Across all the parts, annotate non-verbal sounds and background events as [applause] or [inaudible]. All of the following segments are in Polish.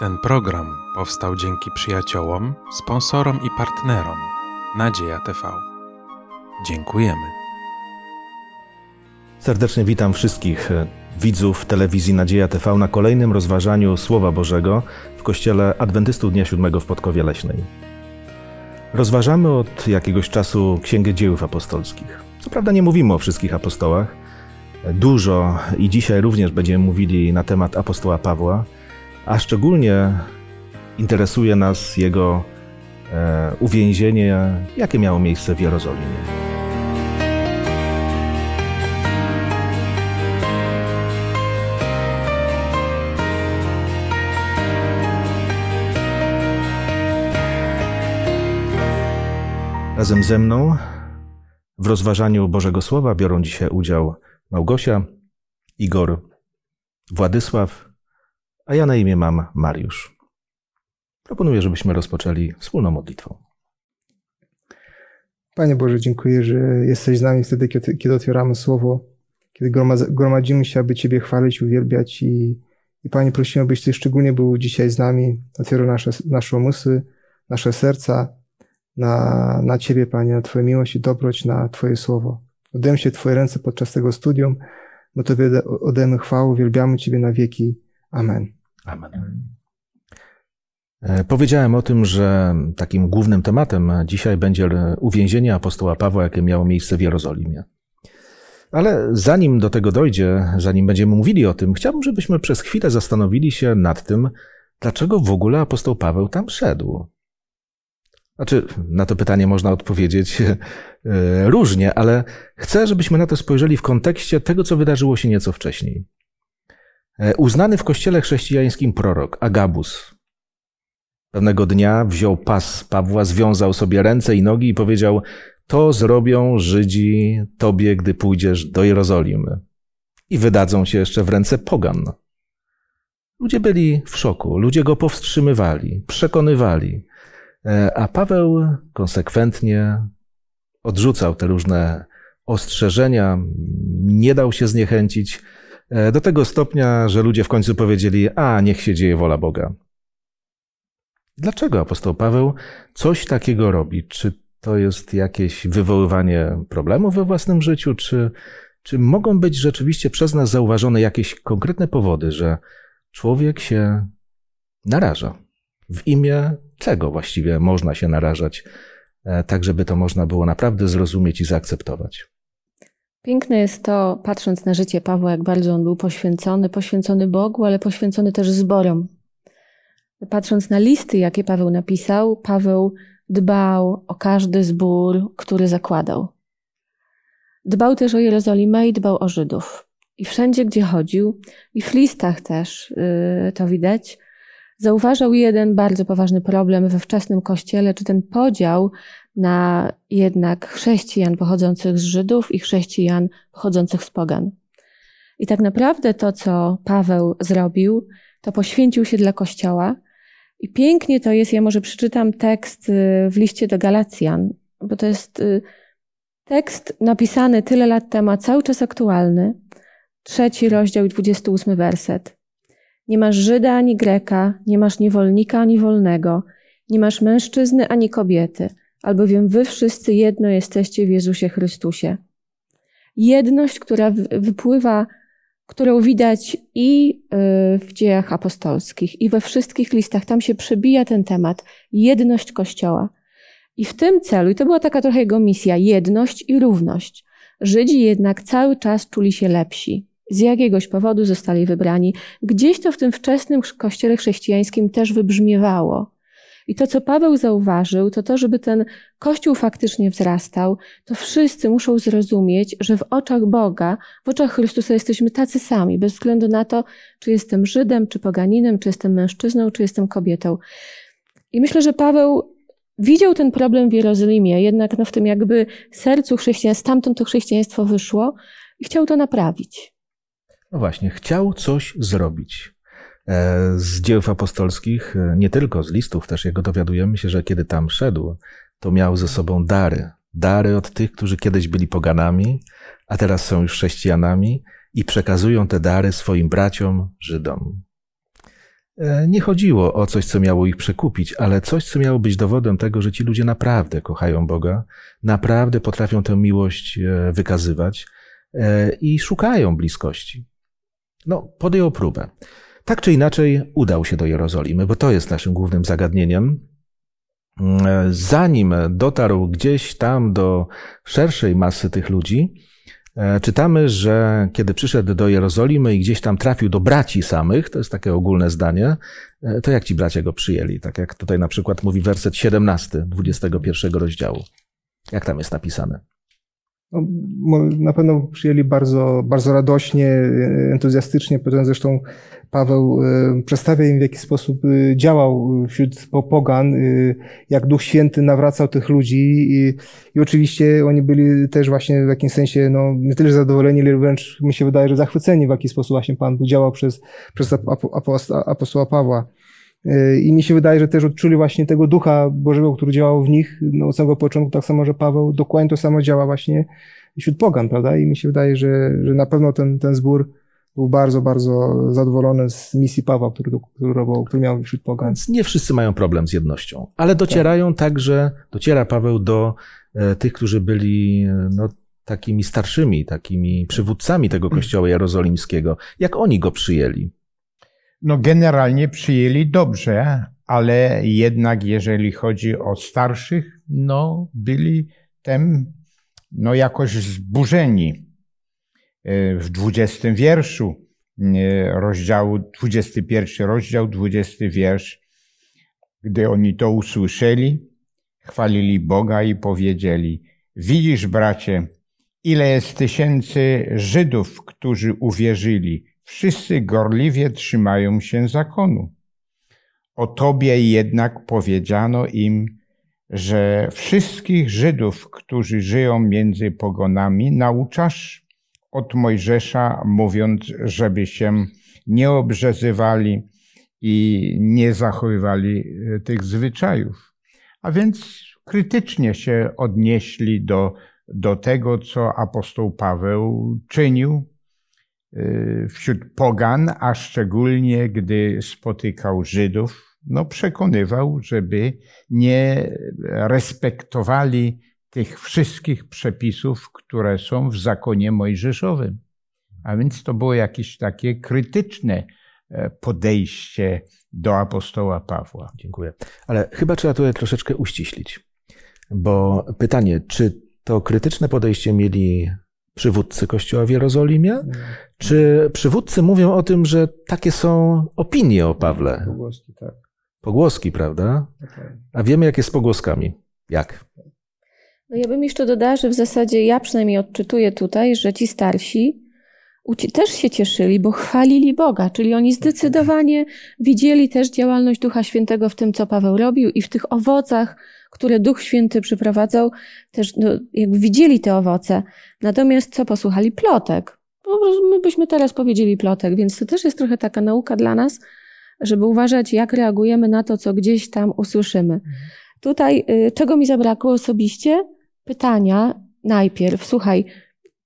Ten program powstał dzięki przyjaciołom, sponsorom i partnerom Nadzieja TV. Dziękujemy. Serdecznie witam wszystkich e, widzów telewizji Nadzieja TV na kolejnym rozważaniu Słowa Bożego w Kościele Adwentystów Dnia Siódmego w Podkowie Leśnej. Rozważamy od jakiegoś czasu Księgę Dziejów Apostolskich. Co prawda nie mówimy o wszystkich apostołach. Dużo i dzisiaj również będziemy mówili na temat apostoła Pawła, a szczególnie interesuje nas jego e, uwięzienie, jakie miało miejsce w Jerozolimie. Razem ze mną w rozważaniu Bożego Słowa biorą dzisiaj udział Małgosia, Igor, Władysław, a ja na imię mam Mariusz. Proponuję, żebyśmy rozpoczęli wspólną modlitwą. Panie Boże, dziękuję, że jesteś z nami wtedy, kiedy, kiedy otwieramy Słowo, kiedy gromadzimy się, aby Ciebie chwalić, uwielbiać i, i Panie prosimy, abyś Ty szczególnie był dzisiaj z nami, otwierał nasze, nasze umysły, nasze serca na, na Ciebie, Panie, na Twoją miłość i dobroć, na Twoje Słowo. Oddajemy się Twoje ręce podczas tego studium, my Tobie oddajemy chwałę, uwielbiamy Ciebie na wieki. Amen. Amen. E, powiedziałem o tym, że takim głównym tematem dzisiaj będzie uwięzienie apostoła Pawła, jakie miało miejsce w Jerozolimie. Ale zanim do tego dojdzie, zanim będziemy mówili o tym, chciałbym, żebyśmy przez chwilę zastanowili się nad tym, dlaczego w ogóle apostoł Paweł tam szedł. Znaczy, na to pytanie można odpowiedzieć e, różnie, ale chcę, żebyśmy na to spojrzeli w kontekście tego, co wydarzyło się nieco wcześniej. E, uznany w kościele chrześcijańskim prorok Agabus pewnego dnia wziął pas Pawła, związał sobie ręce i nogi i powiedział: To zrobią Żydzi tobie, gdy pójdziesz do Jerozolimy. I wydadzą się jeszcze w ręce pogan. Ludzie byli w szoku, ludzie go powstrzymywali, przekonywali, e, a Paweł konsekwentnie odrzucał te różne ostrzeżenia, nie dał się zniechęcić do tego stopnia, że ludzie w końcu powiedzieli: A, niech się dzieje wola Boga. Dlaczego apostoł Paweł coś takiego robi? Czy to jest jakieś wywoływanie problemów we własnym życiu, czy, czy mogą być rzeczywiście przez nas zauważone jakieś konkretne powody, że człowiek się naraża? W imię czego właściwie można się narażać, e, tak żeby to można było naprawdę zrozumieć i zaakceptować? Piękne jest to, patrząc na życie Pawła, jak bardzo on był poświęcony, poświęcony Bogu, ale poświęcony też zborom. Patrząc na listy, jakie Paweł napisał, Paweł dbał o każdy zbór, który zakładał. Dbał też o Jerozolimę i dbał o Żydów. I wszędzie, gdzie chodził, i w listach też yy, to widać, zauważał jeden bardzo poważny problem we wczesnym kościele, czy ten podział na jednak chrześcijan pochodzących z Żydów i chrześcijan pochodzących z Pogan. I tak naprawdę to, co Paweł zrobił, to poświęcił się dla Kościoła. I pięknie to jest, ja może przeczytam tekst y, w liście do Galacjan, bo to jest y, tekst napisany tyle lat temu, cały czas aktualny. Trzeci rozdział i 28 werset. Nie masz Żyda ani Greka, nie masz niewolnika ani wolnego, nie masz mężczyzny ani kobiety – albowiem wy wszyscy jedno jesteście w Jezusie Chrystusie. Jedność, która wypływa, którą widać i y, w dziejach apostolskich, i we wszystkich listach, tam się przebija ten temat, jedność Kościoła. I w tym celu, i to była taka trochę jego misja, jedność i równość. Żydzi jednak cały czas czuli się lepsi. Z jakiegoś powodu zostali wybrani. Gdzieś to w tym wczesnym kościele chrześcijańskim też wybrzmiewało. I to, co Paweł zauważył, to to, żeby ten Kościół faktycznie wzrastał, to wszyscy muszą zrozumieć, że w oczach Boga, w oczach Chrystusa jesteśmy tacy sami, bez względu na to, czy jestem Żydem, czy poganinem, czy jestem mężczyzną, czy jestem kobietą. I myślę, że Paweł widział ten problem w Jerozolimie, jednak no w tym jakby sercu chrześcijan, stamtąd to chrześcijaństwo wyszło i chciał to naprawić. No właśnie, chciał coś zrobić. E, z dzieł apostolskich, e, nie tylko z listów, też jego dowiadujemy się, że kiedy tam szedł, to miał ze sobą dary. Dary od tych, którzy kiedyś byli poganami, a teraz są już chrześcijanami i przekazują te dary swoim braciom, Żydom. E, nie chodziło o coś, co miało ich przekupić, ale coś, co miało być dowodem tego, że ci ludzie naprawdę kochają Boga, naprawdę potrafią tę miłość wykazywać i szukają bliskości. No, podjął próbę. Tak czy inaczej udał się do Jerozolimy, bo to jest naszym głównym zagadnieniem. Zanim dotarł gdzieś tam do szerszej masy tych ludzi, E, czytamy, że kiedy przyszedł do Jerozolimy i gdzieś tam trafił do braci samych, to jest takie ogólne zdanie, e, to jak ci bracia go przyjęli? Tak jak tutaj na przykład mówi werset 17 21 rozdziału. Jak tam jest napisane? No, na pewno przyjęli bardzo, bardzo radośnie, entuzjastycznie. Potem zresztą Paweł e, przedstawia im, w jaki sposób e, działał wśród pogan, e, jak Duch Święty nawracał tych ludzi i, i oczywiście oni byli też właśnie w jakimś sensie, no, nie tyle zadowoleni, ale wręcz mi się wydaje, że zachwyceni, w jaki sposób właśnie Pan Bóg działał przez, przez apostoła Pawła. I mi się wydaje, że też odczuli właśnie tego ducha Bożego, który działał w nich no, od samego początku, tak samo, że Paweł dokładnie to samo działa właśnie wśród pogan, prawda? I mi się wydaje, że, że na pewno ten, ten zbór był bardzo, bardzo zadowolony z misji Pawła, który, który, który miał wśród pogan. Więc nie wszyscy mają problem z jednością, ale docierają tak. także, dociera Paweł do e, tych, którzy byli no, takimi starszymi, takimi przywódcami tego kościoła jerozolimskiego. Jak oni go przyjęli? No generalnie przyjęli dobrze, ale jednak jeżeli chodzi o starszych, no byli tem no jakoś zburzeni. E, w 20 wierszu e, rozdziału, 21 rozdział, 20 wiersz, gdy oni to usłyszeli, chwalili Boga i powiedzieli, widzisz bracie, ile jest tysięcy Żydów, którzy uwierzyli, Wszyscy gorliwie trzymają się zakonu. O tobie jednak powiedziano im, że wszystkich Żydów, którzy żyją między pogonami, nauczasz od Mojżesza, mówiąc, żeby się nie obrzezywali i nie zachowywali e, tych zwyczajów. A więc krytycznie się odnieśli do, do tego, co apostoł Paweł czynił, wśród pogan, a szczególnie gdy spotykał Żydów, no przekonywał, żeby nie respektowali tych wszystkich przepisów, które są w zakonie mojżeszowym. A więc to było jakieś takie krytyczne e, podejście do apostoła Pawła. Dziękuję. Ale chyba trzeba tutaj troszeczkę uściślić, bo pytanie, czy to krytyczne podejście mieli przywódcy Kościoła w Jerozolimie? Czy przywódcy mówią o tym, że takie są opinie o Pawle? Pogłoski, tak. Pogłoski, prawda? A wiemy, jak jest z pogłoskami. Jak? No ja bym jeszcze dodała, że w zasadzie ja przynajmniej odczytuję tutaj, że ci starsi też się cieszyli, bo chwalili Boga, czyli oni zdecydowanie widzieli też działalność Ducha Świętego w tym, co Paweł robił i w tych owocach, które Duch Święty przyprowadzał, też no, jak widzieli te owoce. Natomiast co posłuchali? Plotek. Po prostu my byśmy teraz powiedzieli plotek, więc to też jest trochę taka nauka dla nas, żeby uważać, jak reagujemy na to, co gdzieś tam usłyszymy. Tutaj, y, czego mi zabrakło osobiście? Pytania najpierw. Słuchaj,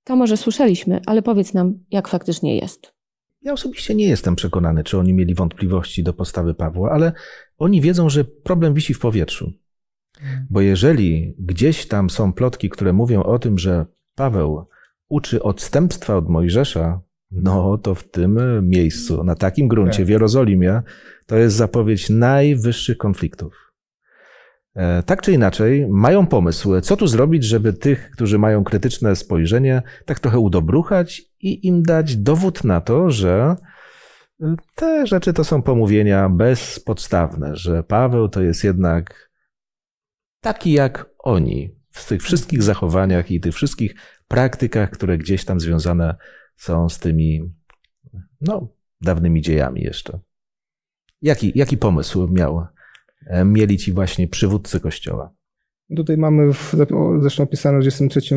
to może słyszeliśmy, ale powiedz nam, jak faktycznie jest. Ja osobiście nie jestem przekonany, czy oni mieli wątpliwości do postawy Pawła, ale oni wiedzą, że problem wisi w powietrzu. Bo jeżeli gdzieś tam są plotki, które mówią o tym, że Paweł uczy odstępstwa od Mojżesza, no to w tym miejscu, na takim gruncie, w tak. Jerozolimie, to jest zapowiedź najwyższych konfliktów. E, tak czy inaczej, mają pomysł, co tu zrobić, żeby tych, którzy mają krytyczne spojrzenie, tak trochę udobruchać i im dać dowód na to, że te rzeczy to są pomówienia bezpodstawne, że Paweł to jest jednak taki jak oni w tych wszystkich zachowaniach i tych wszystkich praktykach, które gdzieś tam związane są z tymi no, dawnymi dziejami jeszcze. Jaki, jaki pomysł miał, e, mieli ci właśnie przywódcy Kościoła? Tutaj mamy w, zresztą opisane w 23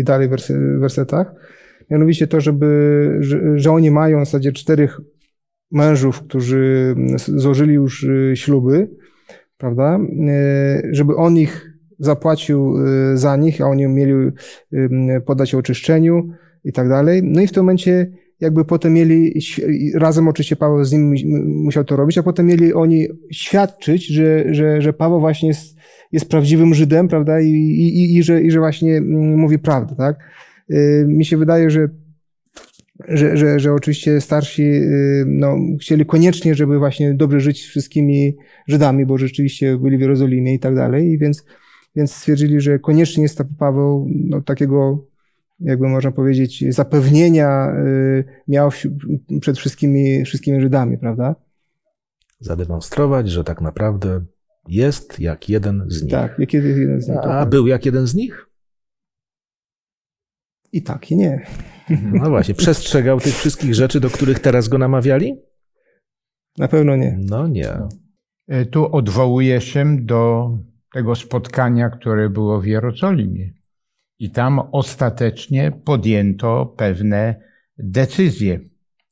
i dalej wersetach, mianowicie to, żeby, że, że oni mają w zasadzie czterech mężów, którzy złożyli już y, śluby, prawda, e, żeby on ich zapłacił y, za nich, a oni mieli podać oczyszczeniu i tak dalej. No i w tym momencie jakby potem mieli, razem oczywiście Paweł z nim musiał to robić, a potem mieli oni świadczyć, że, że, że Paweł właśnie jest, jest prawdziwym Żydem, prawda, i, i, i, że, i że właśnie mm, mówi prawdę, tak. Y, mi się wydaje, że że, że, że oczywiście starsi y, no, chcieli koniecznie, żeby właśnie dobrze żyć z wszystkimi Żydami, bo rzeczywiście byli w Jerozolimie i tak dalej, i więc, więc stwierdzili, że koniecznie jest to Paweł no, takiego, jakby można powiedzieć, zapewnienia y, miał przed wszystkimi, wszystkimi Żydami, prawda? Zademonstrować, że tak naprawdę jest jak jeden z nich. Tak, jak jeden z nich. A, a był jak jeden z nich? I tak, i nie. No właśnie, przestrzegał tych wszystkich rzeczy, do których teraz go namawiali? Na pewno nie. No nie. E, tu odwołuję się do tego spotkania, które było w Jerozolimie. I tam ostatecznie podjęto pewne decyzje.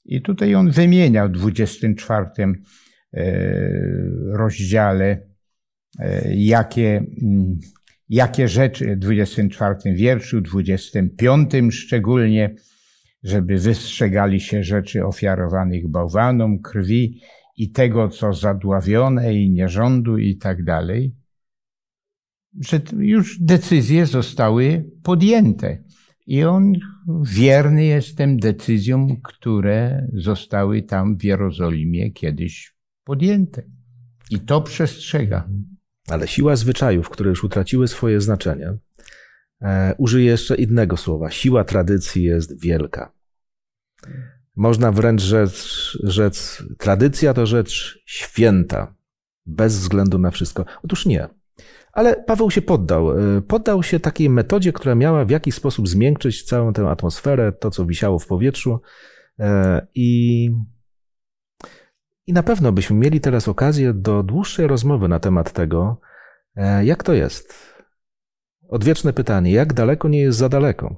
I tutaj on wymienia w 24 e, rozdziale, e, jakie mm, jakie rzeczy, w 24 wierszu, 25 szczególnie, żeby wystrzegali się rzeczy ofiarowanych bałwanom, krwi i tego, co zadławione i nierządu i tak dalej, że już decyzje zostały podjęte. I on wierny jest tym decyzjom, które zostały tam w Jerozolimie kiedyś podjęte. I to przestrzega. Ale siła zwyczajów, które już utraciły swoje znaczenie, e, użyję jeszcze innego słowa. Siła tradycji jest wielka. Można wręcz rzec, rzec, tradycja to rzecz święta, bez względu na wszystko. Otóż nie. Ale Paweł się poddał. E, poddał się takiej metodzie, która miała w jakiś sposób zmiękczyć całą tę atmosferę, to co wisiało w powietrzu. E, I i na pewno byśmy mieli teraz okazję do dłuższej rozmowy na temat tego, e, jak to jest. Odwieczne pytanie, jak daleko nie jest za daleko?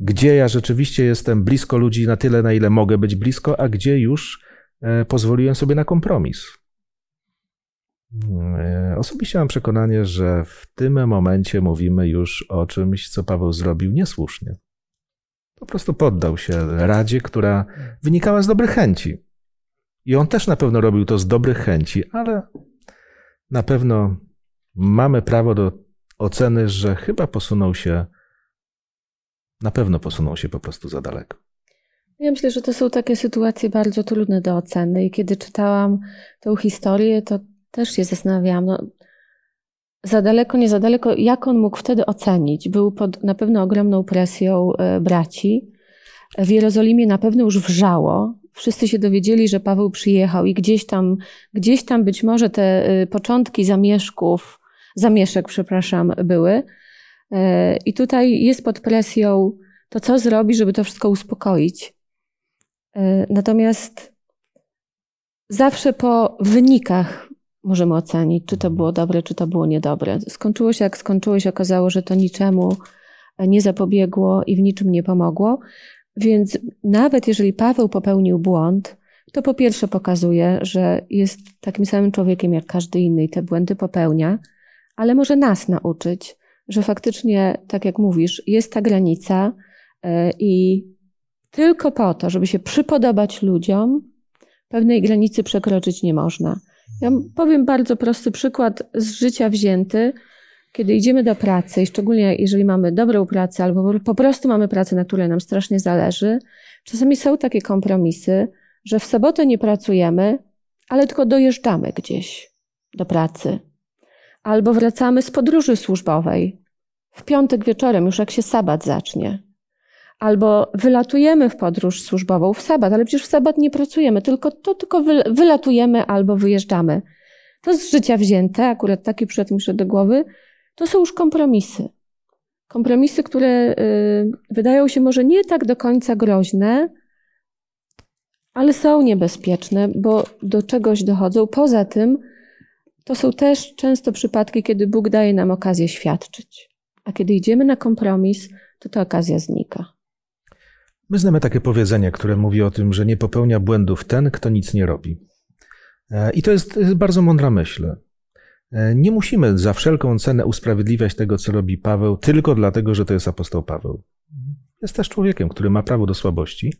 Gdzie ja rzeczywiście jestem blisko ludzi na tyle, na ile mogę być blisko, a gdzie już e, pozwoliłem sobie na kompromis? E, osobiście mam przekonanie, że w tym momencie mówimy już o czymś, co Paweł zrobił niesłusznie. Po prostu poddał się radzie, która wynikała z dobrych chęci. I on też na pewno robił to z dobrych chęci, ale na pewno mamy prawo do oceny, że chyba posunął się, na pewno posunął się po prostu za daleko. Ja myślę, że to są takie sytuacje bardzo trudne do oceny i kiedy czytałam tę historię, to też się zastanawiałam, no, za daleko, nie za daleko, jak on mógł wtedy ocenić? Był pod na pewno ogromną presją e, braci. W Jerozolimie na pewno już wrzało, wszyscy się dowiedzieli, że Paweł przyjechał i gdzieś tam, gdzieś tam być może te y, początki zamieszków, zamieszek, przepraszam, były. Y, I tutaj jest pod presją to, co zrobi, żeby to wszystko uspokoić. Y, natomiast zawsze po wynikach możemy ocenić, czy to było dobre, czy to było niedobre. Skończyło się jak skończyło się, okazało, że to niczemu nie zapobiegło i w niczym nie pomogło. Więc nawet jeżeli Paweł popełnił błąd, to po pierwsze pokazuje, że jest takim samym człowiekiem jak każdy inny i te błędy popełnia, ale może nas nauczyć, że faktycznie, tak jak mówisz, jest ta granica e, i tylko po to, żeby się przypodobać ludziom, pewnej granicy przekroczyć nie można. Ja powiem bardzo prosty przykład z życia wzięty kiedy idziemy do pracy, i szczególnie jeżeli mamy dobrą pracę, albo po prostu mamy pracę, na której nam strasznie zależy, czasami są takie kompromisy, że w sobotę nie pracujemy, ale tylko dojeżdżamy gdzieś do pracy. Albo wracamy z podróży służbowej w piątek wieczorem, już jak się sabat zacznie. Albo wylatujemy w podróż służbową w sabat, ale przecież w sabat nie pracujemy, tylko to tylko wylatujemy albo wyjeżdżamy. To z życia wzięte, akurat taki przykład mi do głowy, to są już kompromisy. Kompromisy, które y, wydają się może nie tak do końca groźne, ale są niebezpieczne, bo do czegoś dochodzą. Poza tym, to są też często przypadki, kiedy Bóg daje nam okazję świadczyć. A kiedy idziemy na kompromis, to ta okazja znika. My znamy takie powiedzenie, które mówi o tym, że nie popełnia błędów ten, kto nic nie robi. E, I to jest, to jest bardzo mądra myśl. E, nie musimy za wszelką cenę usprawiedliwiać tego, co robi Paweł, tylko dlatego, że to jest apostoł Paweł. Jest też człowiekiem, który ma prawo do słabości,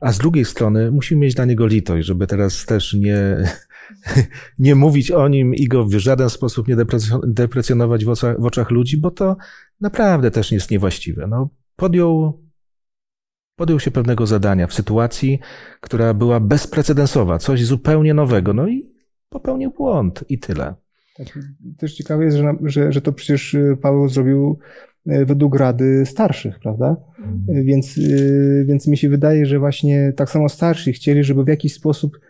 a z drugiej strony musimy mieć dla niego litość, żeby teraz też nie, [laughs] nie mówić o nim i go w żaden sposób nie deprecjonować w oczach, w oczach ludzi, bo to naprawdę też jest niewłaściwe. No, podjął, podjął się pewnego zadania w sytuacji, która była bezprecedensowa, coś zupełnie nowego, no i popełnił błąd i tyle. Tak, też ciekawe jest, że, że, że to przecież y, Paweł zrobił y, według rady starszych, prawda? Mhm. Więc, y, więc mi się wydaje, że właśnie tak samo starsi chcieli, żeby w jakiś sposób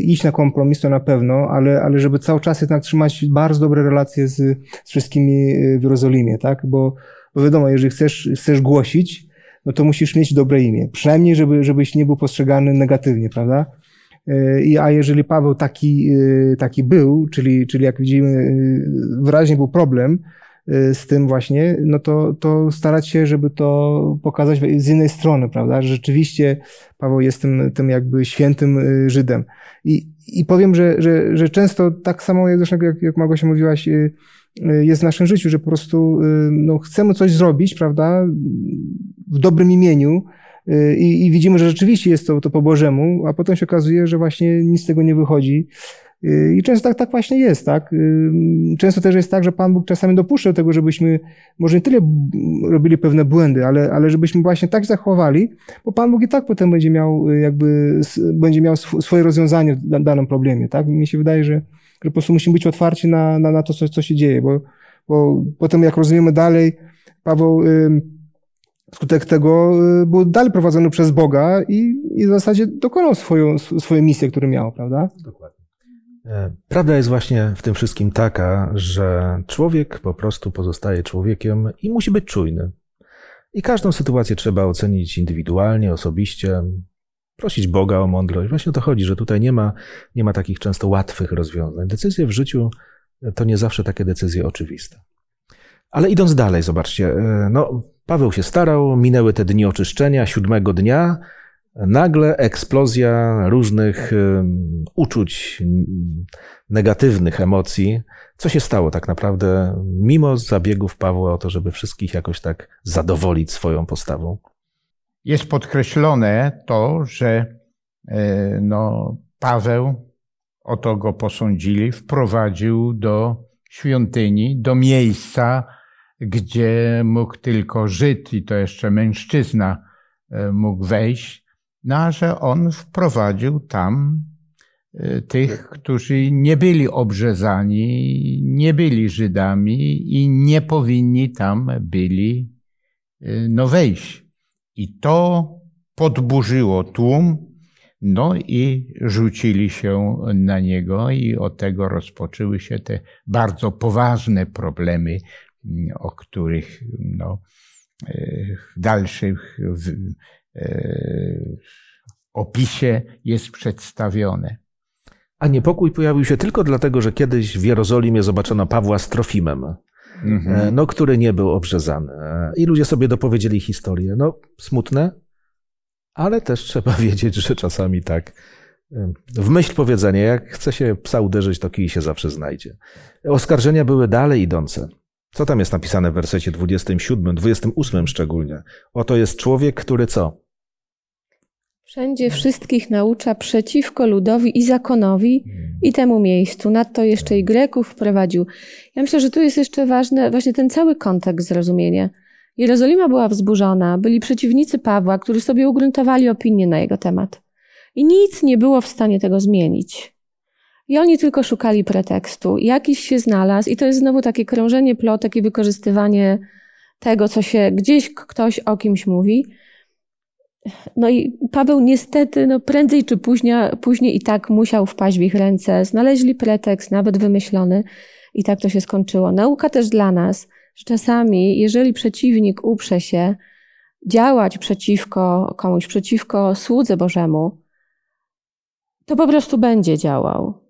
iść na kompromis, to na pewno, ale, ale żeby cały czas jednak trzymać bardzo dobre relacje z, z wszystkimi w Jerozolimie, tak? Bo, bo wiadomo, jeżeli chcesz, chcesz głosić, no to musisz mieć dobre imię. Przynajmniej, żeby, żebyś nie był postrzegany negatywnie, prawda? A jeżeli Paweł taki, y, taki był, czyli, czyli jak widzimy, y, wyraźnie był problem y, z tym właśnie, no to, to starać się, żeby to pokazać z innej strony, prawda? Że rzeczywiście Paweł jest tym, tym jakby świętym Żydem. I, i powiem, że, że, że często tak samo, zresztą jak, jak Małgosia mówiłaś, jest w naszym życiu, że po prostu no, chcemy coś zrobić, prawda, w dobrym imieniu, i, i widzimy, że rzeczywiście jest to, to po Bożemu, a potem się okazuje, że właśnie nic z tego nie wychodzi. Y, I często tak, tak właśnie jest, tak? Y, często też jest tak, że Pan Bóg czasami dopuszcza do tego, żebyśmy może nie tyle robili pewne błędy, ale, ale żebyśmy właśnie tak zachowali, bo Pan Bóg i tak potem będzie miał jakby, będzie miał swoje rozwiązanie w danym problemie, tak? Mi się wydaje, że, że po prostu musimy być otwarci na, na, na to, co, co się dzieje, bo, bo potem jak rozumiemy dalej, Paweł, Skutek tego y, był dalej prowadzony przez Boga i, i w zasadzie dokonał swoją, swoją misję, którą miał, prawda? Dokładnie. E, prawda jest właśnie w tym wszystkim taka, że człowiek po prostu pozostaje człowiekiem i musi być czujny. I każdą sytuację trzeba ocenić indywidualnie, osobiście, prosić Boga o mądrość. Właśnie o to chodzi, że tutaj nie ma, nie ma takich często łatwych rozwiązań. Decyzje w życiu to nie zawsze takie decyzje oczywiste. Ale idąc dalej, zobaczcie, e, no, Paweł się starał, minęły te dni oczyszczenia, siódmego dnia, nagle eksplozja różnych uczuć, negatywnych emocji. Co się stało tak naprawdę, mimo zabiegów Pawła o to, żeby wszystkich jakoś tak zadowolić swoją postawą? Jest podkreślone to, że e, no, Paweł, o to go posądzili, wprowadził do świątyni, do miejsca, gdzie mógł tylko Żyd i to jeszcze mężczyzna e, mógł wejść, no a że on wprowadził tam e, tych, którzy nie byli obrzezani, nie byli Żydami i nie powinni tam byli e, no wejść. I to podburzyło tłum, no i rzucili się na niego i od tego rozpoczęły się te bardzo poważne problemy o których no, e, w dalszych w, e, opisie jest przedstawione. A niepokój pojawił się tylko dlatego, że kiedyś w Jerozolimie zobaczono Pawła z Trofimem, mhm. no, który nie był obrzezany. I ludzie sobie dopowiedzieli historię. No, smutne, ale też trzeba [laughs] wiedzieć, że czasami tak w myśl powiedzenia, jak chce się psa uderzyć, to kij się zawsze znajdzie. Oskarżenia były dalej idące. Co tam jest napisane w wersecie 27, 28 szczególnie? Oto jest człowiek, który co? Wszędzie wszystkich naucza przeciwko ludowi i zakonowi i temu miejscu. Nadto jeszcze i Greków wprowadził. Ja myślę, że tu jest jeszcze ważny właśnie ten cały kontekst zrozumienia. Jerozolima była wzburzona, byli przeciwnicy Pawła, którzy sobie ugruntowali opinię na jego temat. I nic nie było w stanie tego zmienić. I oni tylko szukali pretekstu. Jakiś się znalazł, i to jest znowu takie krążenie plotek i wykorzystywanie tego, co się gdzieś ktoś o kimś mówi. No i Paweł niestety, no prędzej czy później, później i tak musiał wpaść w ich ręce. Znaleźli pretekst, nawet wymyślony, i tak to się skończyło. Nauka też dla nas, że czasami, jeżeli przeciwnik uprze się działać przeciwko komuś, przeciwko słudze Bożemu, to po prostu będzie działał.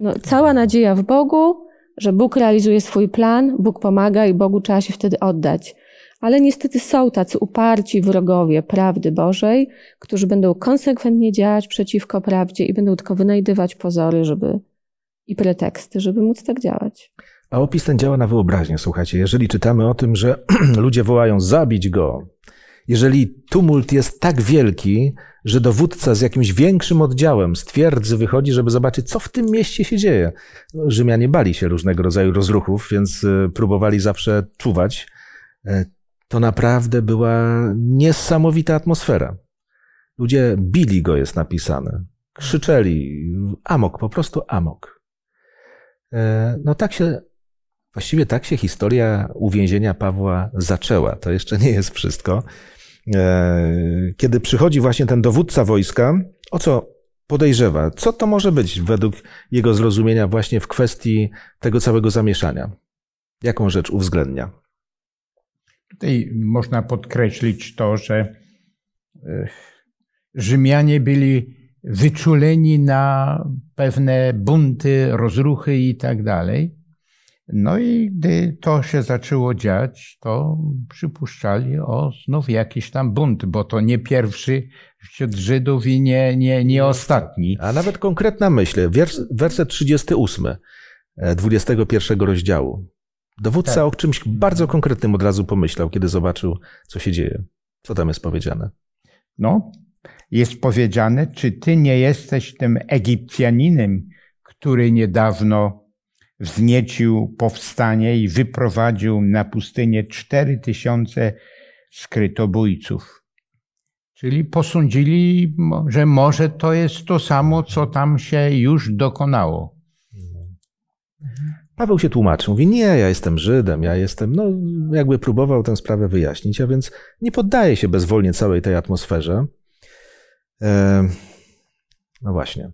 No, cała nadzieja w Bogu, że Bóg realizuje swój plan, Bóg pomaga i Bogu trzeba się wtedy oddać. Ale niestety są tacy uparci wrogowie prawdy Bożej, którzy będą konsekwentnie działać przeciwko prawdzie i będą tylko wynajdywać pozory, żeby i preteksty, żeby móc tak działać. A opis ten działa na wyobraźnię, słuchajcie. Jeżeli czytamy o tym, że [clears throat] ludzie wołają zabić go Jeżeli tumult jest tak wielki, że dowódca z jakimś większym oddziałem z twierdzy wychodzi, żeby zobaczyć, co w tym mieście się dzieje. No, Rzymianie bali się różnego rodzaju rozruchów, więc e, próbowali zawsze czuwać. E, to naprawdę była niesamowita atmosfera. Ludzie bili go, jest napisane. Krzyczeli. Amok, po prostu amok. E, no tak się, właściwie tak się historia uwięzienia Pawła zaczęła. To jeszcze nie jest wszystko. E, kiedy przychodzi właśnie ten dowódca wojska, o co podejrzewa? Co to może być według jego zrozumienia właśnie w kwestii tego całego zamieszania? Jaką rzecz uwzględnia? Tutaj można podkreślić to, że e, Rzymianie byli wyczuleni na pewne bunty, rozruchy i tak dalej. No i gdy to się zaczęło dziać, to przypuszczali o znów jakiś tam bunt, bo to nie pierwszy wśród Żydów i nie, nie, nie ostatni. A nawet konkretna myśl, wers, werset 38, 21 e, rozdziału. Dowódca tak. o czymś bardzo konkretnym od razu pomyślał, kiedy zobaczył, co się dzieje. Co tam jest powiedziane? No, jest powiedziane, czy ty nie jesteś tym Egipcjaninem, który niedawno wzniecił powstanie i wyprowadził na pustynię cztery tysiące skrytobójców. Czyli posądzili, że może to jest to samo, co tam się już dokonało. Paweł się tłumaczył, mówi, nie, ja jestem Żydem, ja jestem, no jakby próbował tę sprawę wyjaśnić, a więc nie poddaje się bezwolnie całej tej atmosferze. E, no właśnie.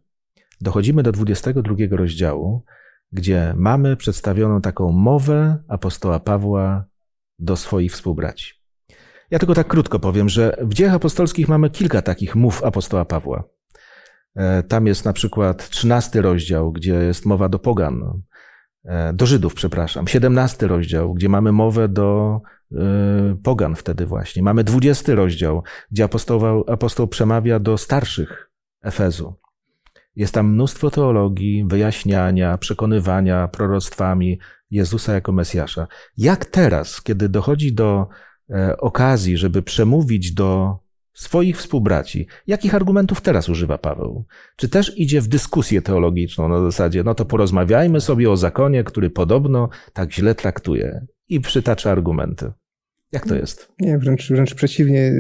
Dochodzimy do 22 rozdziału, gdzie mamy przedstawioną taką mowę apostoła Pawła do swoich współbraci. Ja tylko tak krótko powiem, że w dziejach apostolskich mamy kilka takich mów apostoła Pawła. E, tam jest na przykład 13 rozdział, gdzie jest mowa do pogan, e, do Żydów, przepraszam. 17 rozdział, gdzie mamy mowę do e, pogan wtedy właśnie. Mamy 20 rozdział, gdzie apostoł, apostoł przemawia do starszych Efezu. Jest tam mnóstwo teologii, wyjaśniania, przekonywania proroctwami Jezusa jako Mesjasza. Jak teraz, kiedy dochodzi do e, okazji, żeby przemówić do swoich współbraci, jakich argumentów teraz używa Paweł? Czy też idzie w dyskusję teologiczną na zasadzie, no to porozmawiajmy sobie o zakonie, który podobno tak źle traktuje i przytacza argumenty? Jak to jest? Nie, wręcz, wręcz przeciwnie.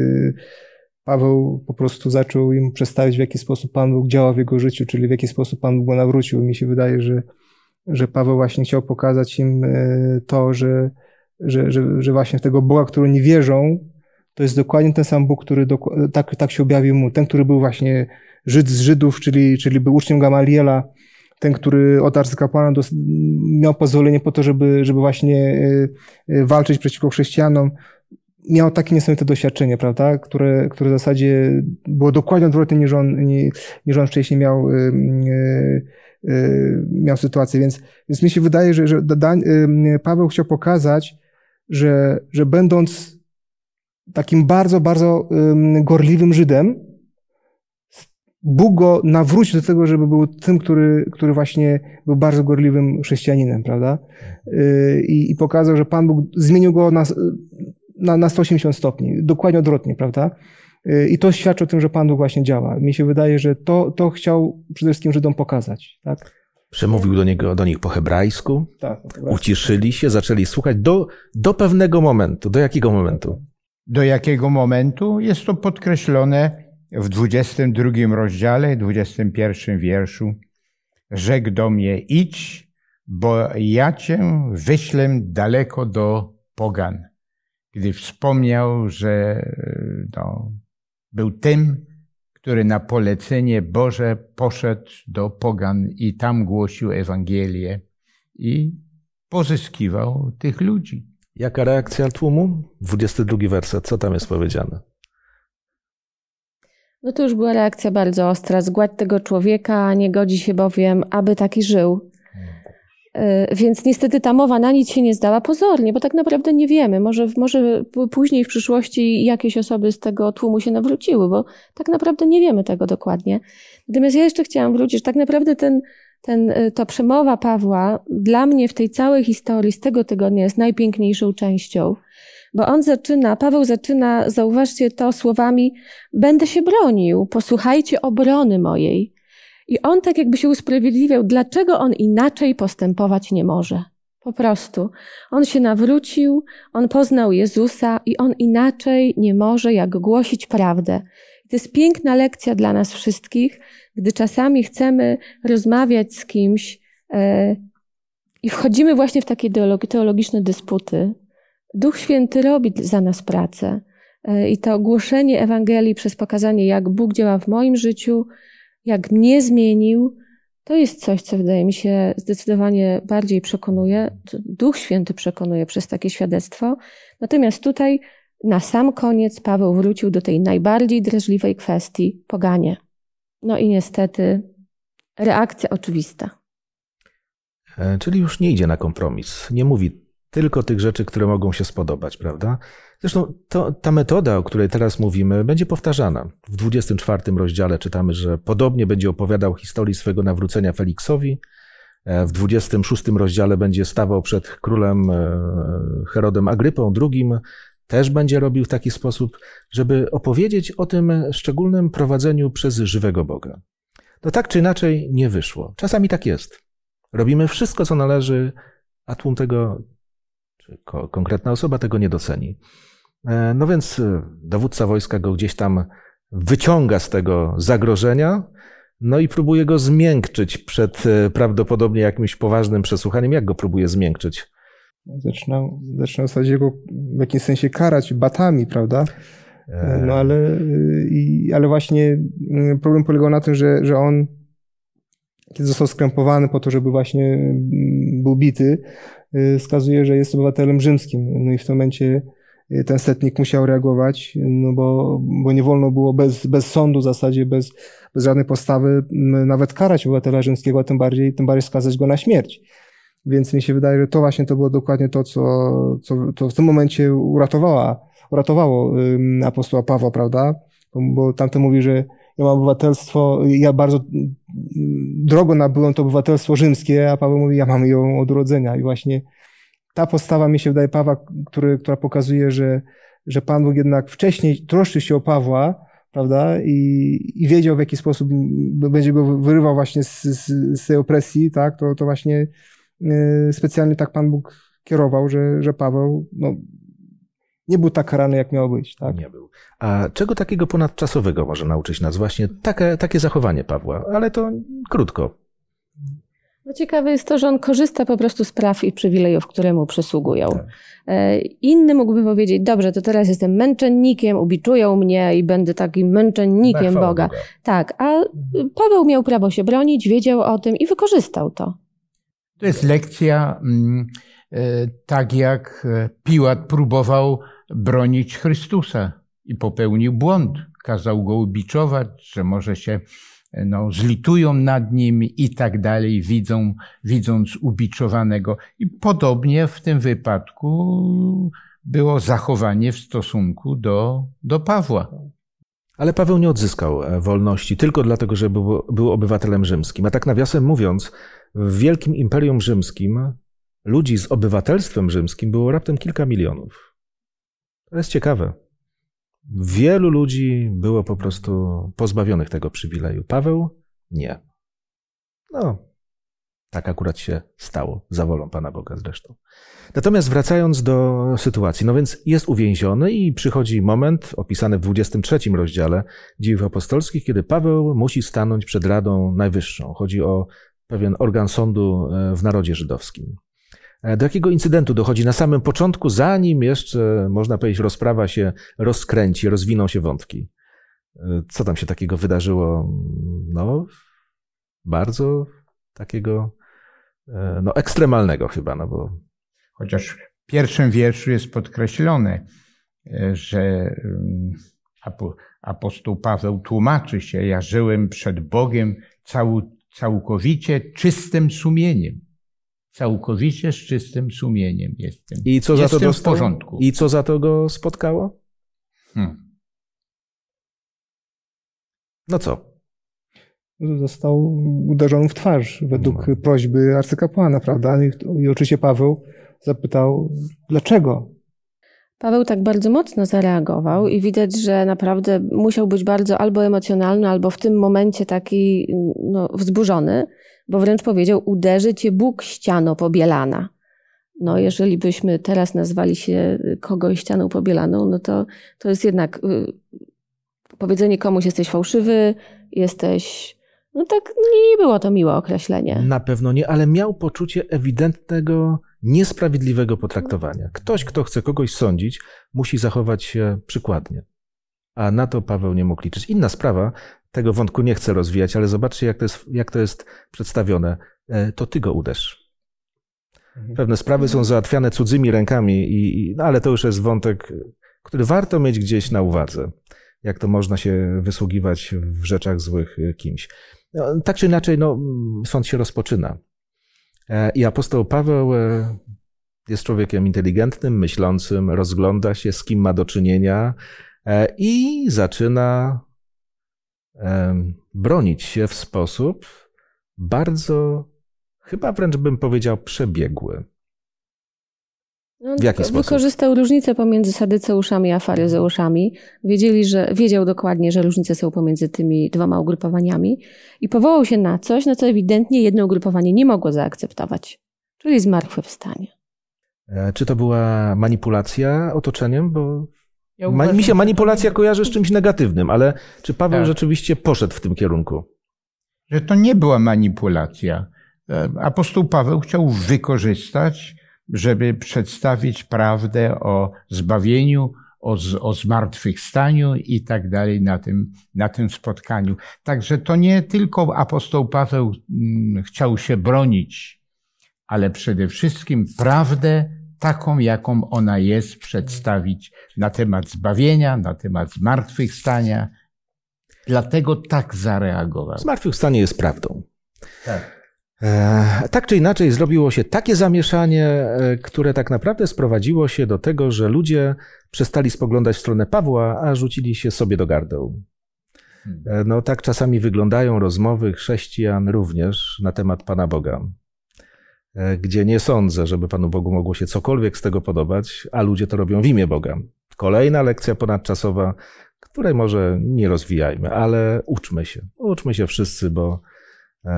Paweł po prostu zaczął im przedstawić, w jaki sposób Pan Bóg działa w jego życiu, czyli w jaki sposób Pan Bóg go nawrócił. Mi się wydaje, że, że Paweł właśnie chciał pokazać im e, to, że, że, że, że właśnie w tego Boga, który nie wierzą, to jest dokładnie ten sam Bóg, który tak, tak się objawił mu. Ten, który był właśnie Żyd z Żydów, czyli, czyli był uczniem Gamaliela, ten, który od arcykapłana miał pozwolenie po to, żeby, żeby właśnie e, e, walczyć przeciwko chrześcijanom miał takie niesamowite doświadczenie, prawda, które, które w zasadzie było dokładnie odwrotnie niż on, niż on wcześniej miał, yy, yy, miał sytuację. Więc, więc mi się wydaje, że, że yy, Paweł chciał pokazać, że, że będąc takim bardzo, bardzo gorliwym Żydem, Bóg go nawrócił do tego, żeby był tym, który, który właśnie był bardzo gorliwym chrześcijaninem, prawda? Y, I, I pokazał, że Pan Bóg zmienił go na, na, na 180 stopni, dokładnie odwrotnie, prawda? Y, I to świadczy o tym, że Pan Bóg właśnie działa. Mi się wydaje, że to, to chciał przede wszystkim Żydom pokazać. Tak? Przemówił do, niego, do nich po hebrajsku, tak, uciszyli się, zaczęli słuchać do, do pewnego momentu. Do jakiego momentu? Do jakiego momentu? Jest to podkreślone w 22 rozdziale, 21 wierszu. Rzekł do mnie, idź, bo ja cię wyślę daleko do pogan gdy wspomniał, że no, był tym, który na polecenie Boże poszedł do pogan i tam głosił Ewangelię i pozyskiwał tych ludzi. Jaka reakcja tłumu? 22 werset, co tam jest powiedziane? No to już była reakcja bardzo ostra. Zgładź tego człowieka, nie godzi się bowiem, aby taki żył. E, więc niestety ta mowa na nic się nie zdała pozornie, bo tak naprawdę nie wiemy. Może, może później w przyszłości jakieś osoby z tego tłumu się nawróciły, bo tak naprawdę nie wiemy tego dokładnie. Natomiast ja jeszcze chciałam wrócić, tak naprawdę ten, ten, e, ta przemowa Pawła dla mnie w tej całej historii z tego tygodnia jest najpiękniejszą częścią, Bo on zaczyna, Paweł zaczyna, zauważcie to słowami, będę się bronił, posłuchajcie obrony mojej. I on tak jakby się usprawiedliwiał, dlaczego on inaczej postępować nie może. Po prostu. On się nawrócił, on poznał Jezusa i on inaczej nie może, jak głosić prawdę. To jest piękna lekcja dla nas wszystkich, gdy czasami chcemy rozmawiać z kimś e, i wchodzimy właśnie w takie teologiczne dysputy. Duch Święty robi za nas pracę. E, I to głoszenie Ewangelii przez pokazanie, jak Bóg działa w moim życiu, jak mnie zmienił, to jest coś, co wydaje mi się zdecydowanie bardziej przekonuje. Duch Święty przekonuje przez takie świadectwo. Natomiast tutaj na sam koniec Paweł wrócił do tej najbardziej drażliwej kwestii poganie. No i niestety reakcja oczywista. E, czyli już nie idzie na kompromis. Nie mówi tylko tych rzeczy, które mogą się spodobać, prawda? Zresztą to, ta metoda, o której teraz mówimy, będzie powtarzana. W 24 rozdziale czytamy, że podobnie będzie opowiadał historii swego nawrócenia Feliksowi. E, w 26 rozdziale będzie stawał przed królem e, Herodem Agrypą II. Też będzie robił w taki sposób, żeby opowiedzieć o tym szczególnym prowadzeniu przez żywego Boga. To tak czy inaczej nie wyszło. Czasami tak jest. Robimy wszystko, co należy, a tłum tego, czy konkretna osoba tego nie doceni. E, no więc e, dowódca wojska go gdzieś tam wyciąga z tego zagrożenia, no i próbuje go zmiękczyć przed e, prawdopodobnie jakimś poważnym przesłuchaniem. Jak go próbuje zmiękczyć? Zaczyna, zaczyna w zasadzie go w jakimś sensie karać batami, prawda? No ale, ale właśnie mm, problem polegał na tym, że, że on, kiedy został skrępowany po to, żeby właśnie mm, był bity, wskazuje, że jest obywatelem rzymskim. No i w tym momencie ten setnik musiał reagować, no bo, bo nie wolno było bez, bez sądu w zasadzie, bez, bez żadnej postawy nawet karać obywatela rzymskiego, a tym bardziej, tym bardziej skazać go na śmierć. Więc mi się wydaje, że to właśnie to było dokładnie to, co, co to w tym momencie uratowała, uratowało apostoła Pawła, prawda? Bo, bo tamten mówi, że ja mam obywatelstwo, ja bardzo drogo nabyłem to obywatelstwo rzymskie, a Paweł mówi, ja mam ją od urodzenia. I właśnie ta postawa mi się wydaje Pawła, który, która pokazuje, że, że Pan Bóg jednak wcześniej troszczy się o Pawła, prawda, i, i wiedział w jaki sposób będzie go wyrywał właśnie z, z, z tej opresji, tak, to, to właśnie y, specjalnie tak Pan Bóg kierował, że, że Paweł, no, nie był tak karany, jak miał być. Tak? Nie był. A czego takiego ponadczasowego może nauczyć nas właśnie takie, takie zachowanie Pawła? Ale to krótko. No ciekawe jest to, że on korzysta po prostu z praw i przywilejów, które mu przysługują. Tak. E, inny mógłby powiedzieć, dobrze, to teraz jestem męczennikiem, ubiczują mnie i będę takim męczennikiem Boga. Boga. Tak, a Paweł miał prawo się bronić, wiedział o tym i wykorzystał to. To jest lekcja, mm, e, tak jak e, Piłat próbował bronić Chrystusa i popełnił błąd. Kazał go ubiczować, że może się no, zlitują nad nim i tak dalej, widzą, widząc ubiczowanego. I podobnie w tym wypadku było zachowanie w stosunku do, do Pawła. Ale Paweł nie odzyskał e, wolności tylko dlatego, że był, był obywatelem rzymskim. A tak nawiasem mówiąc, w wielkim imperium rzymskim ludzi z obywatelstwem rzymskim było raptem kilka milionów. To jest ciekawe. Wielu ludzi było po prostu pozbawionych tego przywileju. Paweł nie. No, tak akurat się stało, za wolą Pana Boga zresztą. Natomiast wracając do sytuacji, no więc jest uwięziony i przychodzi moment, opisany w 23 rozdziale Dziejów Apostolskich, kiedy Paweł musi stanąć przed Radą Najwyższą. Chodzi o pewien organ sądu e, w narodzie żydowskim. E, do jakiego incydentu dochodzi na samym początku, zanim jeszcze, można powiedzieć, rozprawa się rozkręci, rozwiną się wątki? E, co tam się takiego wydarzyło? No, bardzo takiego, e, no, ekstremalnego chyba, no bo. Chociaż w pierwszym wierszu jest podkreślone, że mm, apostoł Paweł tłumaczy się, ja żyłem przed Bogiem całkowicie czystym sumieniem. Całkowicie z czystym sumieniem jestem. I co jestem za to dostał? w porządku. I co za to go spotkało? Hmm. No co? Został uderzony w twarz według no. prośby arcykapłana, prawda? I, I oczywiście Paweł zapytał, dlaczego? Paweł tak bardzo mocno zareagował i widać, że naprawdę musiał być bardzo albo emocjonalny, albo w tym momencie taki no, wzburzony, bo wręcz powiedział: Uderzy cię Bóg ściano pobielana. No, jeżeli byśmy teraz nazwali się kogoś ścianą pobielaną, no to to jest jednak y, powiedzenie komuś jesteś fałszywy, jesteś. No tak, nie było to miłe określenie. Na pewno nie, ale miał poczucie ewidentnego, niesprawiedliwego potraktowania. Ktoś, kto chce kogoś sądzić, musi zachować się przykładnie. A na to Paweł nie mógł liczyć. Inna sprawa, tego wątku nie chcę rozwijać, ale zobaczcie, jak to jest, jak to jest przedstawione. E, to ty go uderz. Mhm. Pewne sprawy są załatwiane cudzymi rękami, i, no ale to już jest wątek, który warto mieć gdzieś na uwadze. Jak to można się wysługiwać w rzeczach złych kimś. No, tak czy inaczej, no, sąd się rozpoczyna. E, I apostoł Paweł e, jest człowiekiem inteligentnym, myślącym, rozgląda się, z kim ma do czynienia e, i zaczyna bronić się w sposób bardzo, chyba wręcz bym powiedział, przebiegły. No, w jaki sposób? Wykorzystał różnicę pomiędzy sadyceuszami a faryzeuszami. Wiedzieli, że, wiedział dokładnie, że różnice są pomiędzy tymi dwoma ugrupowaniami i powołał się na coś, na co ewidentnie jedno ugrupowanie nie mogło zaakceptować, czyli zmartwychwstanie. E, czy to była manipulacja otoczeniem? Bo ja uważam, mi się manipulacja kojarzy z czymś negatywnym, ale czy Paweł tak. rzeczywiście poszedł w tym kierunku? Że to nie była manipulacja. E, apostoł Paweł chciał wykorzystać żeby przedstawić prawdę o zbawieniu, o, o zmartwychwstaniu i tak dalej na tym, na tym spotkaniu. Także to nie tylko apostoł Paweł mm, chciał się bronić, ale przede wszystkim prawdę taką, jaką ona jest, przedstawić na temat zbawienia, na temat zmartwychwstania. Dlatego tak zareagował. Zmartwychwstanie jest prawdą. Tak. E, tak czy inaczej zrobiło się takie zamieszanie, e, które tak naprawdę sprowadziło się do tego, że ludzie przestali spoglądać w stronę Pawła, a rzucili się sobie do gardeł. E, no tak czasami wyglądają rozmowy chrześcijan również na temat Pana Boga, gdzie nie sądzę, żeby Panu Bogu mogło się cokolwiek z tego podobać, a ludzie to robią w imię Boga. Kolejna lekcja ponadczasowa, której może nie rozwijajmy, ale uczmy się. Uczmy się wszyscy, bo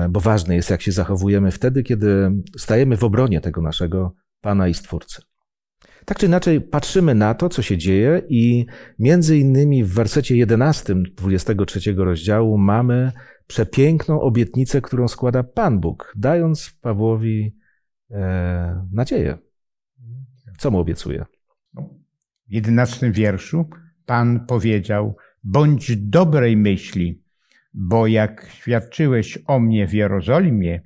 bo ważne jest, jak się zachowujemy wtedy, kiedy stajemy w obronie tego naszego Pana i Stwórcy. Tak czy inaczej, patrzymy na to, co się dzieje, i między innymi w wersecie 11 23 rozdziału mamy przepiękną obietnicę, którą składa Pan Bóg, dając Pawłowi e, nadzieję. Co mu obiecuje? W 11 wierszu Pan powiedział: Bądź dobrej myśli, bo jak świadczyłeś o mnie w Jerozolimie,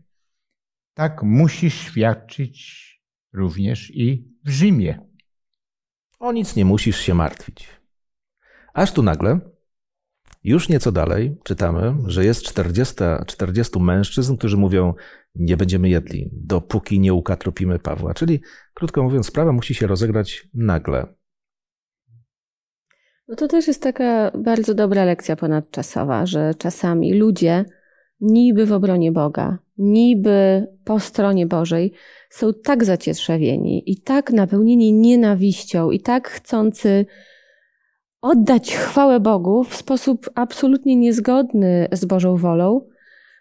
tak musisz świadczyć również i w Rzymie. O nic nie musisz się martwić. Aż tu nagle, już nieco dalej, czytamy, że jest 40, 40 mężczyzn, którzy mówią: Nie będziemy jedli, dopóki nie ukatropimy Pawła. Czyli, krótko mówiąc, sprawa musi się rozegrać nagle. No to też jest taka bardzo dobra lekcja ponadczasowa, że czasami ludzie niby w obronie Boga, niby po stronie Bożej są tak zacietrzewieni i tak napełnieni nienawiścią i tak chcący oddać chwałę Bogu w sposób absolutnie niezgodny z Bożą wolą,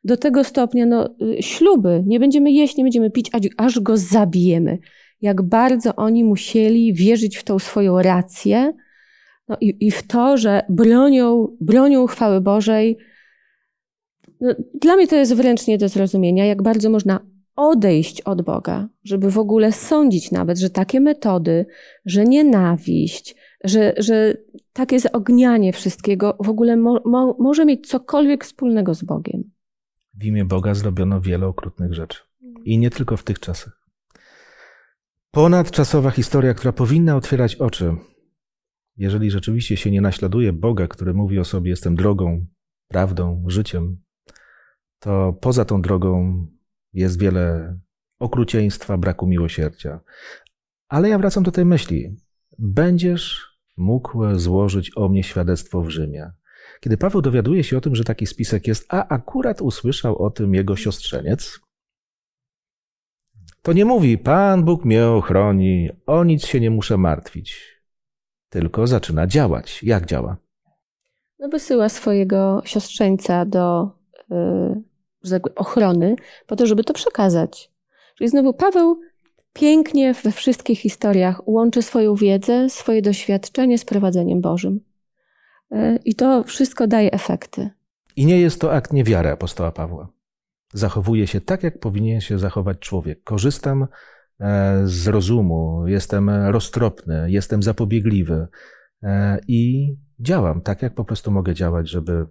do tego stopnia, no, śluby, nie będziemy jeść, nie będziemy pić, aż go zabijemy. Jak bardzo oni musieli wierzyć w tą swoją rację, no i, i w to, że bronią, bronią chwały Bożej. No, dla mnie to jest wręcz nie do zrozumienia, jak bardzo można odejść od Boga, żeby w ogóle sądzić nawet, że takie metody, że nienawiść, że, że takie zaognianie wszystkiego w ogóle mo, mo, może mieć cokolwiek wspólnego z Bogiem. W imię Boga zrobiono wiele okrutnych rzeczy. I nie tylko w tych czasach. Ponadczasowa historia, która powinna otwierać oczy jeżeli rzeczywiście się nie naśladuje Boga, który mówi o sobie: Jestem drogą, prawdą, życiem, to poza tą drogą jest wiele okrucieństwa, braku miłosierdzia. Ale ja wracam do tej myśli. Będziesz mógł złożyć o mnie świadectwo w Rzymie. Kiedy Paweł dowiaduje się o tym, że taki spisek jest, a akurat usłyszał o tym jego siostrzeniec, to nie mówi: Pan Bóg mnie ochroni, o nic się nie muszę martwić. Tylko zaczyna działać. Jak działa? No wysyła swojego siostrzeńca do yy, ochrony po to, żeby to przekazać. Czyli znowu Paweł pięknie we wszystkich historiach łączy swoją wiedzę, swoje doświadczenie z prowadzeniem Bożym. Yy, I to wszystko daje efekty. I nie jest to akt niewiary apostoła Pawła. Zachowuje się tak, jak powinien się zachować człowiek. Korzystam z rozumu, jestem roztropny, jestem zapobiegliwy e, i działam tak, jak po prostu mogę działać, żeby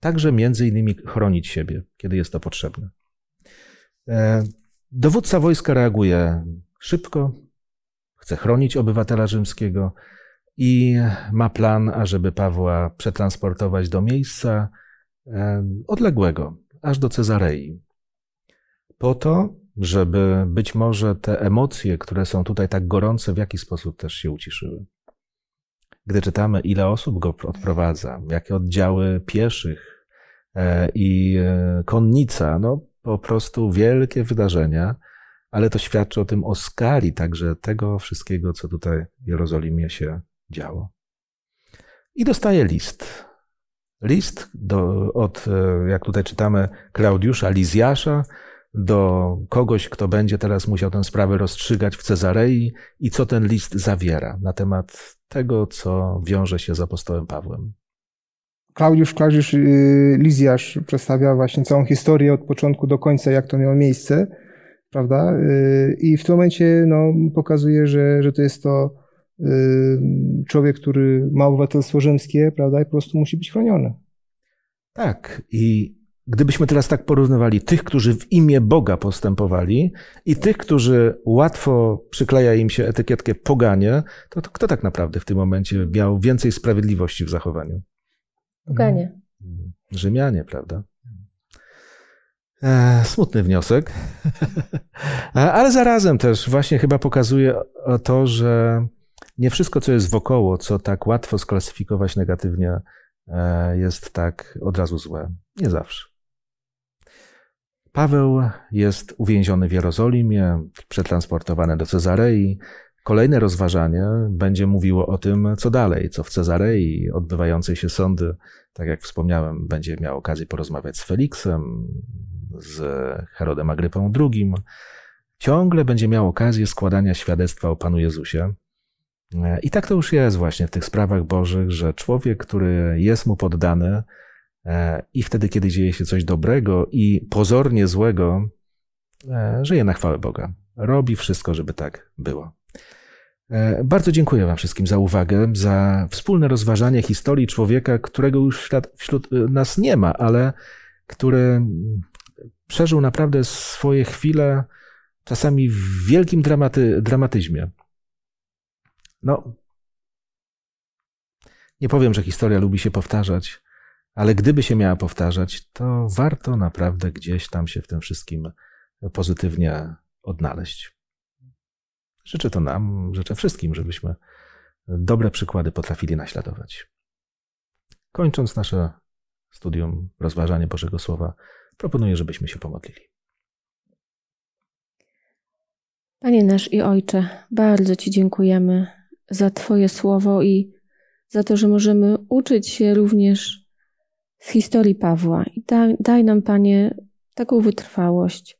także między innymi chronić siebie, kiedy jest to potrzebne. E, dowódca wojska reaguje szybko, chce chronić obywatela rzymskiego i ma plan, ażeby Pawła przetransportować do miejsca odległego, aż do Cezarei. Po to, żeby być może te emocje, które są tutaj tak gorące, w jakiś sposób też się uciszyły. Gdy czytamy, ile osób go odprowadza, jakie oddziały pieszych e, i e, konnica, no po prostu wielkie wydarzenia, ale to świadczy o tym o skali także tego wszystkiego, co tutaj w Jerozolimie się działo. I dostaje list list do, od, e, jak tutaj czytamy, Klaudiusza Lizjasza do kogoś, kto będzie teraz musiał tę sprawę rozstrzygać w Cezarei i co ten list zawiera na temat tego, co wiąże się z apostołem Pawłem. Klaudiusz, Klaudiusz y, Lizjasz przedstawia właśnie całą historię od początku do końca, jak to miało miejsce, prawda? Y, I w tym momencie no, pokazuje, że, że to jest to człowiek, który ma obywatelstwo rzymskie, prawda, i po prostu musi być chroniony. Tak. I gdybyśmy teraz tak porównywali tych, którzy w imię Boga postępowali i tych, którzy łatwo przykleja im się etykietkę poganie, to, to kto tak naprawdę w tym momencie miał więcej sprawiedliwości w zachowaniu? Poganie. Rzymianie, prawda? E, smutny wniosek, [laughs] ale zarazem też właśnie chyba pokazuje to, że nie wszystko, co jest wokoło, co tak łatwo sklasyfikować negatywnie, e, jest tak od razu złe. Nie zawsze. Paweł jest uwięziony w Jerozolimie, przetransportowany do Cezarei. Kolejne rozważanie będzie mówiło o tym, co dalej, co w Cezarei, odbywającej się sądy, tak jak wspomniałem, będzie miał okazję porozmawiać z Feliksem, z Herodem Agrypą II. Ciągle będzie miał okazję składania świadectwa o Panu Jezusie. I tak to już jest właśnie w tych sprawach Bożych, że człowiek, który jest mu poddany i wtedy, kiedy dzieje się coś dobrego i pozornie złego, e, żyje na chwałę Boga. Robi wszystko, żeby tak było. Bardzo dziękuję Wam wszystkim za uwagę, za wspólne rozważanie historii człowieka, którego już wśród nas nie ma, ale który przeżył naprawdę swoje chwile, czasami w wielkim dramaty, dramatyzmie. No, nie powiem, że historia lubi się powtarzać, ale gdyby się miała powtarzać, to warto naprawdę gdzieś tam się w tym wszystkim pozytywnie odnaleźć. Życzę to nam, życzę wszystkim, żebyśmy dobre przykłady potrafili naśladować. Kończąc nasze studium, rozważanie Bożego Słowa, proponuję, żebyśmy się pomodlili. Panie nasz i Ojcze, bardzo Ci dziękujemy za Twoje słowo i za to, że możemy uczyć się również z historii Pawła. I daj, daj nam, Panie, taką wytrwałość,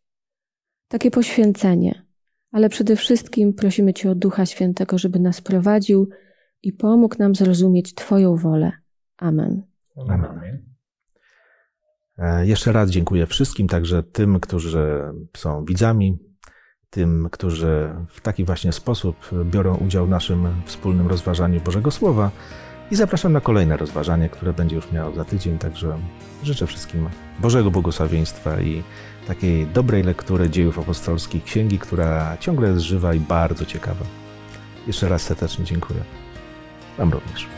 takie poświęcenie, ale przede wszystkim prosimy Cię o Ducha Świętego, żeby nas prowadził i pomógł nam zrozumieć Twoją wolę. Amen. Amen. E, jeszcze raz dziękuję wszystkim, także tym, którzy są widzami, tym, którzy w taki właśnie sposób biorą udział w naszym wspólnym rozważaniu Bożego Słowa. I zapraszam na kolejne rozważanie, które będzie już miało za tydzień. Także życzę wszystkim Bożego błogosławieństwa i takiej dobrej lektury dziejów apostolskich, księgi, która ciągle jest żywa i bardzo ciekawa. Jeszcze raz serdecznie dziękuję. Wam również.